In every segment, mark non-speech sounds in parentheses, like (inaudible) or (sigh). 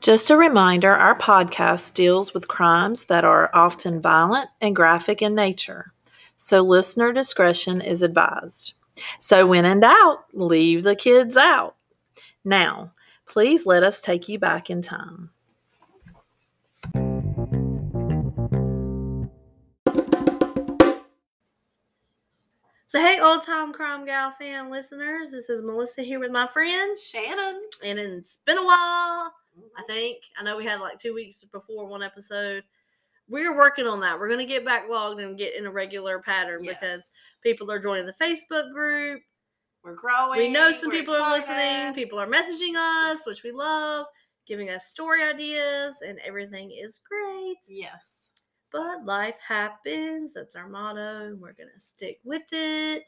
Just a reminder our podcast deals with crimes that are often violent and graphic in nature, so listener discretion is advised. So, when in doubt, leave the kids out. Now, please let us take you back in time. So, hey, old time crime gal fan listeners, this is Melissa here with my friend Shannon. and it's been a while. I think I know we had like two weeks before one episode. We're working on that. We're gonna get backlogged and get in a regular pattern because people are joining the Facebook group. we're growing. We know some people are listening. People are messaging us, which we love, giving us story ideas, and everything is great. Yes. But life happens. That's our motto. and We're gonna stick with it.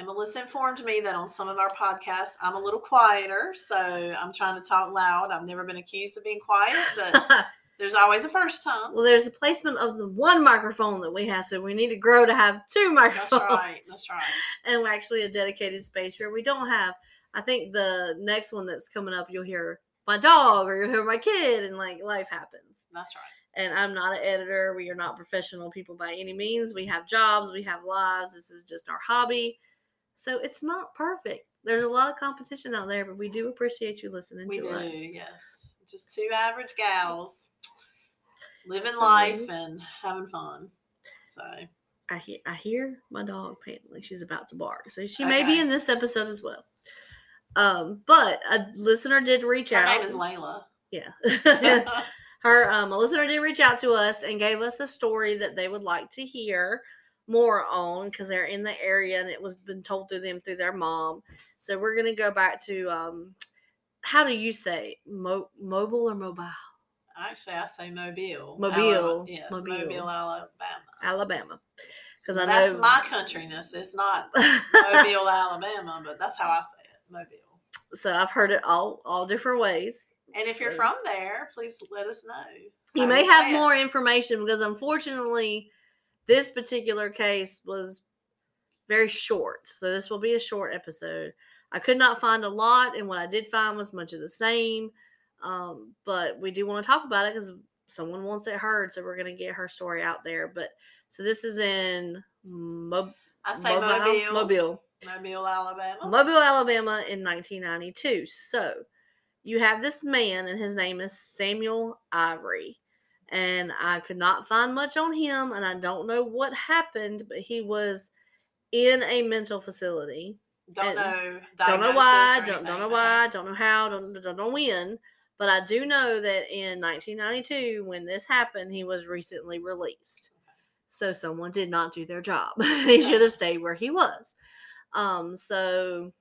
And Melissa informed me that on some of our podcasts, I'm a little quieter, so I'm trying to talk loud. I've never been accused of being quiet, but (laughs) there's always a first time. well, there's the placement of the one microphone that we have, so we need to grow to have two microphones. That's right. That's (laughs) right. and we're actually a dedicated space where we don't have. I think the next one that's coming up, you'll hear my dog or you'll hear my kid, and like life happens. That's right. And I'm not an editor. We are not professional people by any means. We have jobs, we have lives. This is just our hobby. So it's not perfect. There's a lot of competition out there, but we do appreciate you listening We to do. us. Yes. Just two average gals living So- life and having fun. So I hear I hear my dog panting like she's about to bark. So she may be in this episode as well. Um, but a listener did reach her out. name is Layla. Yeah. (laughs) (laughs) her um a listener did reach out to us and gave us a story that they would like to hear more on because they're in the area and it was been told to them through their mom so we're gonna go back to um how do you say Mo- mobile or mobile Actually, I say Mobile. Mobile. Alabama. Yes, Mobile. Mobile, Alabama. alabama because i know That's my countryness. It's not (laughs) Mobile, Alabama, but that's how I say it, Mobile. so i've heard it all all different ways And if you're from there, please let us know. you may have more information because unfortunately this particular case was very short so this will be a short episode i could not find a lot and what i did find was much of the same um, but we do want to talk about it because someone wants it heard so we're going to get her story out there but so this is in Mo- I say Mobile, Mobile, Mobile, Mobile Alabama. Mobile, Alabama in 1992. So you have this man, and his name is Samuel Ivery. And I could not find much on him, and I don't know what happened, but he was in a mental facility. don't know. Don't know why, don't, don't know why, don't know how, don't, don't know when. But I do know that in 1992, when this happened, he was recently released. So someone did not do their job. (laughs) he should have stayed where he was. Um, so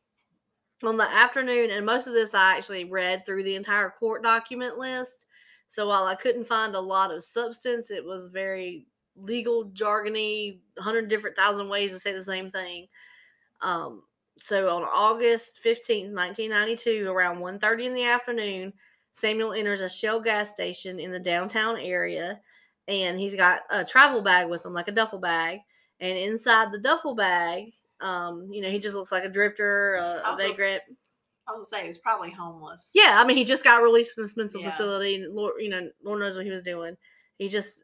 on the afternoon, and most of this I actually read through the entire court document list. So while I couldn't find a lot of substance, it was very legal jargony, hundred different thousand ways to say the same thing. Um, so on August 15th, 1992, around 1.30 in the afternoon, Samuel enters a Shell gas station in the downtown area and he's got a travel bag with him, like a duffel bag. And inside the duffel bag, um, you know, he just looks like a drifter, a, a vagrant. I was gonna say he was probably homeless. Yeah, I mean, he just got released from this mental Yeah. facility, and Lord, you know, Lord knows what he was doing. He just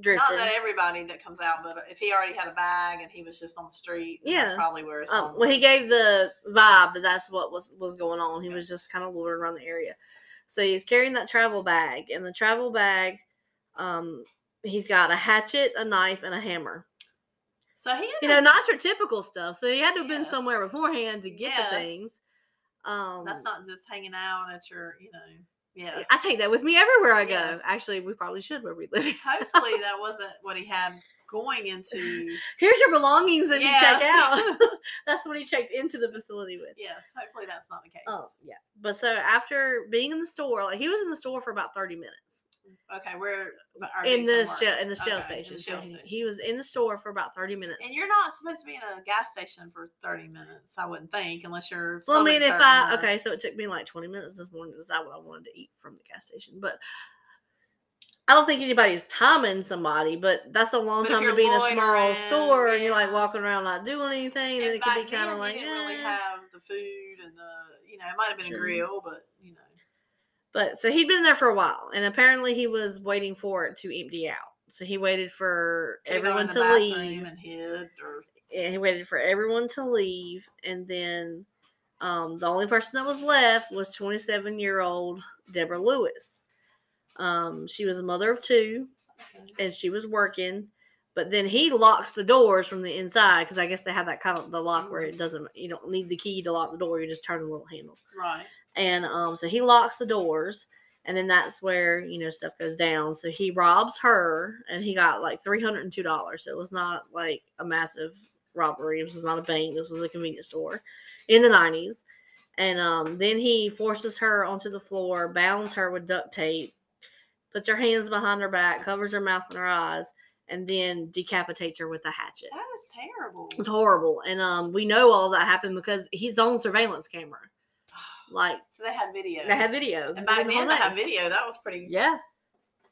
drifted. Not that everybody that comes out, but if he already had a bag and he was just on the street, then that's Yeah. probably where his um, well, he gave the vibe that that's what was was going on. He Okay. was just kind of loitering around the area. So he's carrying that travel bag, and the travel bag, um, he's got a hatchet, a knife, and a hammer. So he, You know, not your typical stuff. So he had to have been somewhere beforehand to get Yes. the things. Um, that's not just hanging out at your, you know, yeah. I take that with me everywhere I go. Yes. Actually, we probably should where we live. (laughs) Hopefully that wasn't what he had going into. Here's your belongings that you check out. (laughs) (laughs) that's what he checked into the facility with. Yes, hopefully that's not the case. Oh, yeah. But so after being in the store, like he was in the store for about 30 minutes. Okay, where are in the shell in the shell Okay, in station. the shell he, station. he was in the store for about 30 minutes. And you're not supposed to be in a gas station for 30 minutes, I wouldn't think, unless you're. Well, I mean, if I or- okay, so it took me like twenty minutes this morning to decide what I wanted to eat from the gas station, but I don't think anybody's timing somebody. But that's a long But time to be in a small loitering, store and you're like walking around not doing anything, and And it could be kind of like you didn't really eh. have the food and the, you know, it might have been Sure. a grill, but you know, But so he'd been there for a while, and apparently he was waiting for it to empty out. So he waited for Could everyone to leave. and hid or and he waited for everyone to leave and then um, the only person that was left was 27 year old deborah lewis um, she was a mother of two and she was working but then he locks the doors from the inside because i guess they have that kind of the lock where it doesn't you don't need the key to lock the door you just turn the little handle right. And um, so he locks the doors and then that's where you know stuff goes down. So he robs her and he got like $302 so it was not like a massive robbery. This was not a bank. This was a convenience store in the 90s and um, then he forces her onto the floor bounds her with duct tape puts her hands behind her back covers her mouth and her eyes and then decapitates her with a hatchet. That is terrible. it's horrible. And um, we know all that happened because he's on surveillance camera like So they had video. they had video. and whole then they had video. That was pretty Yeah.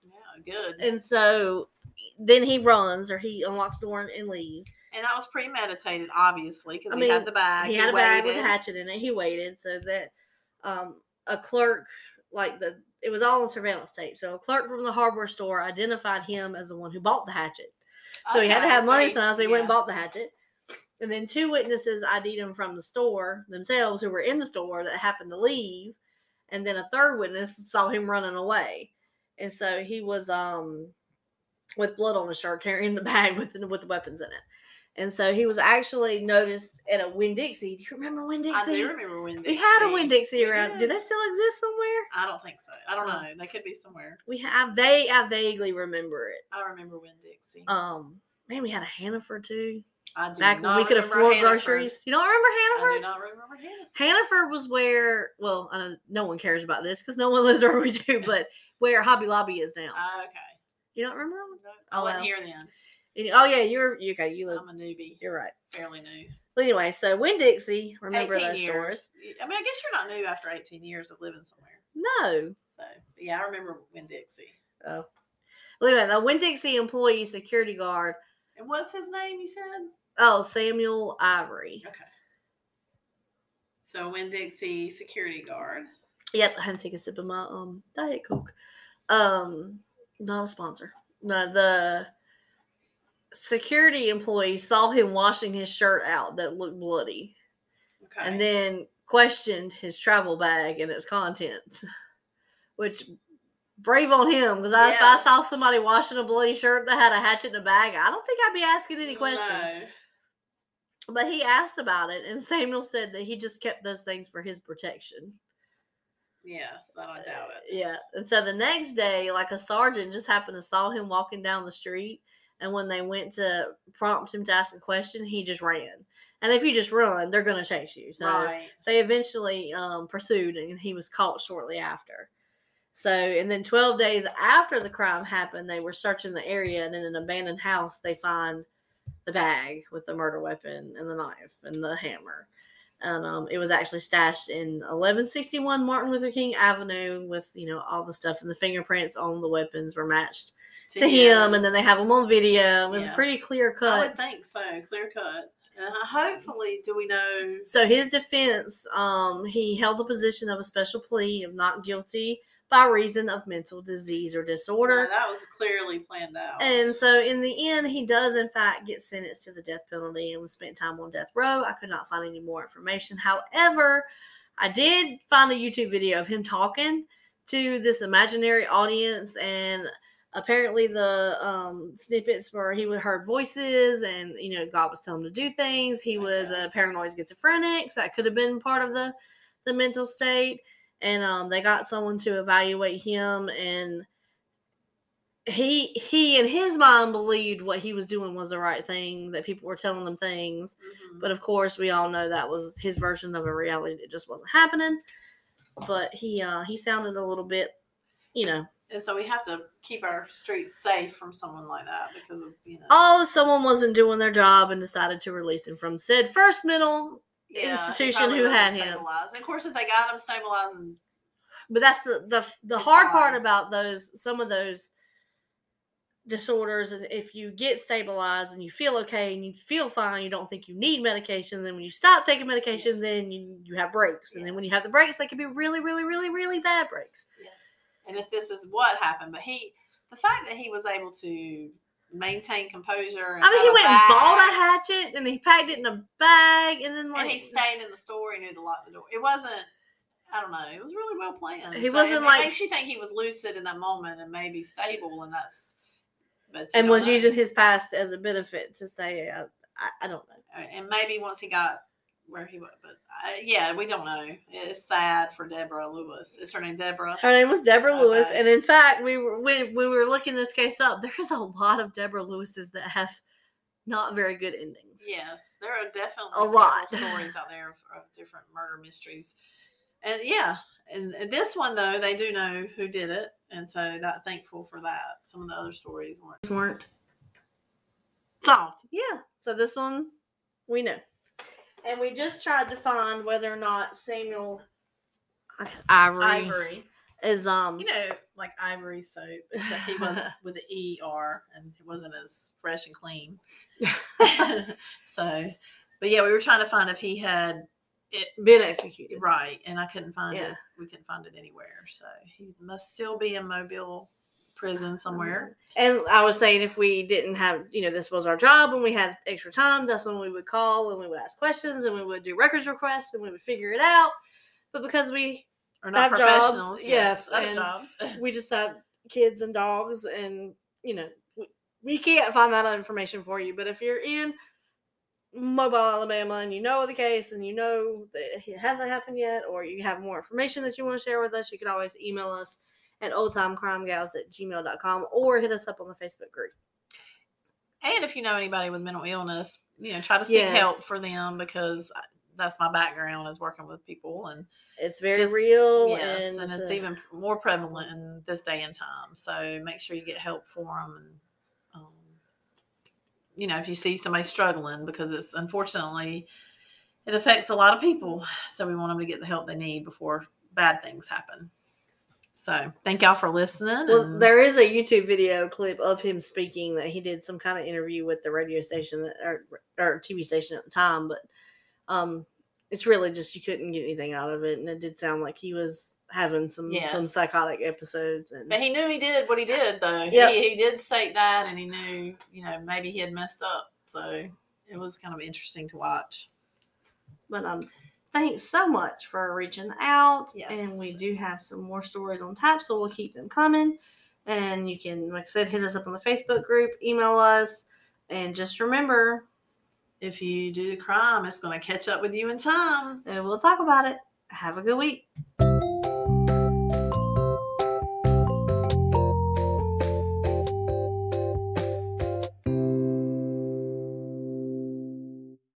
yeah, good. And so then he runs or he unlocks the door and, leaves. And that was premeditated, obviously, because he mean, had the bag. he had a bag with a hatchet in it. He waited so that um, a clerk, like the, it was all on surveillance tape. So a clerk from the hardware store identified him as the one who bought the hatchet. So he had to Okay, have money he- so he went and bought the hatchet. And then two witnesses ID'd him from the store themselves who were in the store that happened to leave. And then a third witness saw him running away. And so he was um with blood on his shirt carrying the (laughs) bag with the, with the weapons in it. And so he was actually noticed at a Winn Dixie. Do you remember Winn I Dixie? do remember Winn We had a Dixie. Winn Dixie around. did. Do they still exist somewhere? I don't think so. I don't Oh. know. They could be somewhere. We have they I vaguely remember it. I remember Winn Dixie. Um man, we had a Hannaford too. I do back when we could afford Hannaford. groceries. You don't remember I do not remember Hannaford. Hannaford was where, well, I know no one cares about this because no one lives where we do, but (laughs) where Hobby Lobby is now. Oh, okay. You don't remember that one? No, I Oh, wasn't well. here then. And- oh yeah, you're you okay. You live. I'm a newbie. You're right. Fairly new. But anyway, so Winn Dixie, remember 18 those years. stores? I mean, I guess you're not new after 18 years of living somewhere. No. So, yeah, I remember Winn Dixie. Oh. Well, anyway, the Winn Dixie employee security guard. And what's his name, you said? Oh, Samuel Ivery. Okay. So, Winn Dixie security guard. Yep, I had to take a sip of my um diet coke. Um, not a sponsor. No, the security employee saw him washing his shirt out that looked bloody, Okay. and then questioned his travel bag and its contents. Which brave on him because if I saw somebody washing a bloody shirt that had a hatchet in the bag, I don't think I'd be asking any questions. No. But he asked about it, and (laughs) Samuel said that he just kept those things for his protection. Yes, I don't doubt it. Yeah. And so the next day, like a sergeant just happened to saw him walking down the street. And when they went to prompt him to ask a question, he just ran. And if you just run, they're going to chase you. So right. they eventually um, pursued and he was caught shortly after. So, and then 12 days after the crime happened, they were searching the area and in an abandoned house, they find the bag with the murder weapon and the knife and the hammer. And um, it was actually stashed in 1161 Martin Luther King Avenue with, you know, all the stuff and the fingerprints on the weapons were matched to, him. And then they have them on video. It was Yeah. pretty clear cut. I would think so. Clear cut. Uh, hopefully, do we know? So his defense, um, he held the position of a special plea of not guilty by reason of mental disease or disorder. that was clearly planned out. And so in the end, he does in fact get sentenced to the death penalty and was spent time on death row. I could not find any more information. However, I did find a YouTube video of him talking to this imaginary audience and apparently the um, snippets where he would heard voices and you know God was telling him to do things. He was Okay. a paranoid schizophrenic, so that could have been part of the the mental state. And um, they got someone to evaluate him and he he in his mind believed what he was doing was the right thing that people were telling him things Mhm. but of course we all know that was his version of a reality that just wasn't happening but he uh he sounded a little bit you know and so we have to keep our streets safe from someone like that because of you know. oh someone wasn't doing their job and decided to release him from said first middle Yeah, institution who had him. stabilized. Of course, if they got him stabilized, but that's the the, the It's hard part about those some of those disorders and if you get stabilized and you feel okay and you feel fine you don't think you need medication then when you stop taking medication Yes. then you, you have breaks and then when you have the breaks they can be really really really really bad breaks Yes. And if this is what happened, but he, the fact that he was able to maintain composure. And i mean he went and bought a hatchet and he packed it in a bag and then like and he stayed in the store. He knew to lock the door. It wasn't. I don't know. It was really well planned. He So wasn't it like- makes you think he was lucid in that moment and maybe stable, and that's. But and was know. using his past as a benefit to say I, I, I don't know and maybe once he got where he was, but uh, yeah, we don't know. It's sad for Deborah Lewis. Is her name Deborah? Her name was Deborah Lewis, and in fact, we were when we were looking this case up. There's a lot of Deborah Lewis's that have not very good endings. Yes, there are definitely A lot. (laughs) stories out there of, of different murder mysteries, and yeah, and and this one though they do know who did it, and so that thankful for that. Some of the other stories weren't weren't solved. yeah. So this one we know, and we just tried to find whether or not Samuel Ivery, Ivory, is um you know, like ivory soap, except he was (laughs) with the E R, and it wasn't as fresh and clean. (laughs) (laughs) so, but yeah, we were trying to find if he had it been executed. right, and I couldn't find Yeah. it. We couldn't find it anywhere. So he must still be in Mobile prison somewhere. And I was saying if we didn't have, you know, this was our job and we had extra time, that's when we would call and we would ask questions and we would do records requests and we would figure it out. But because we are not Have jobs, professionals. yes, and- jobs. (laughs) we just have kids and dogs and you know we, we can't find that information for you. But if you're in Mobile, Alabama, and you know the case and you know that it hasn't happened yet, or you have more information that you want to share with us, you can always email us at oldtimecrimegals at gmail.com or hit us up on the Facebook group. and if you know anybody with mental illness, you know, try to seek help for them because that's my background is working with people and It's very Just- real. yes, and, and it's uh, even more prevalent in this day and time. So make sure you get help for them, and um, you know if you see somebody struggling, because it's unfortunately it affects a lot of people. So we want them to get the help they need before bad things happen. So thank y'all for listening. Well, and- there is a YouTube video clip of him speaking that he did some kind of interview with the radio station that- or, or TV station at the time, but um, it's really just you couldn't get anything out of it, and it did sound like he was having some some psychotic episodes, and But he knew he did what he did, though. Yep. He, he did state that, and he knew, you know, maybe he had messed up. So it was kind of interesting to watch. but um, thanks so much for reaching out, Yes. and we do have some more stories on tap, so we'll keep them coming, and you can, like I said, hit us up on the Facebook group, email us, and just remember, If you do the crime, it's going to catch up with you in time. and we'll talk about it. Have a good week.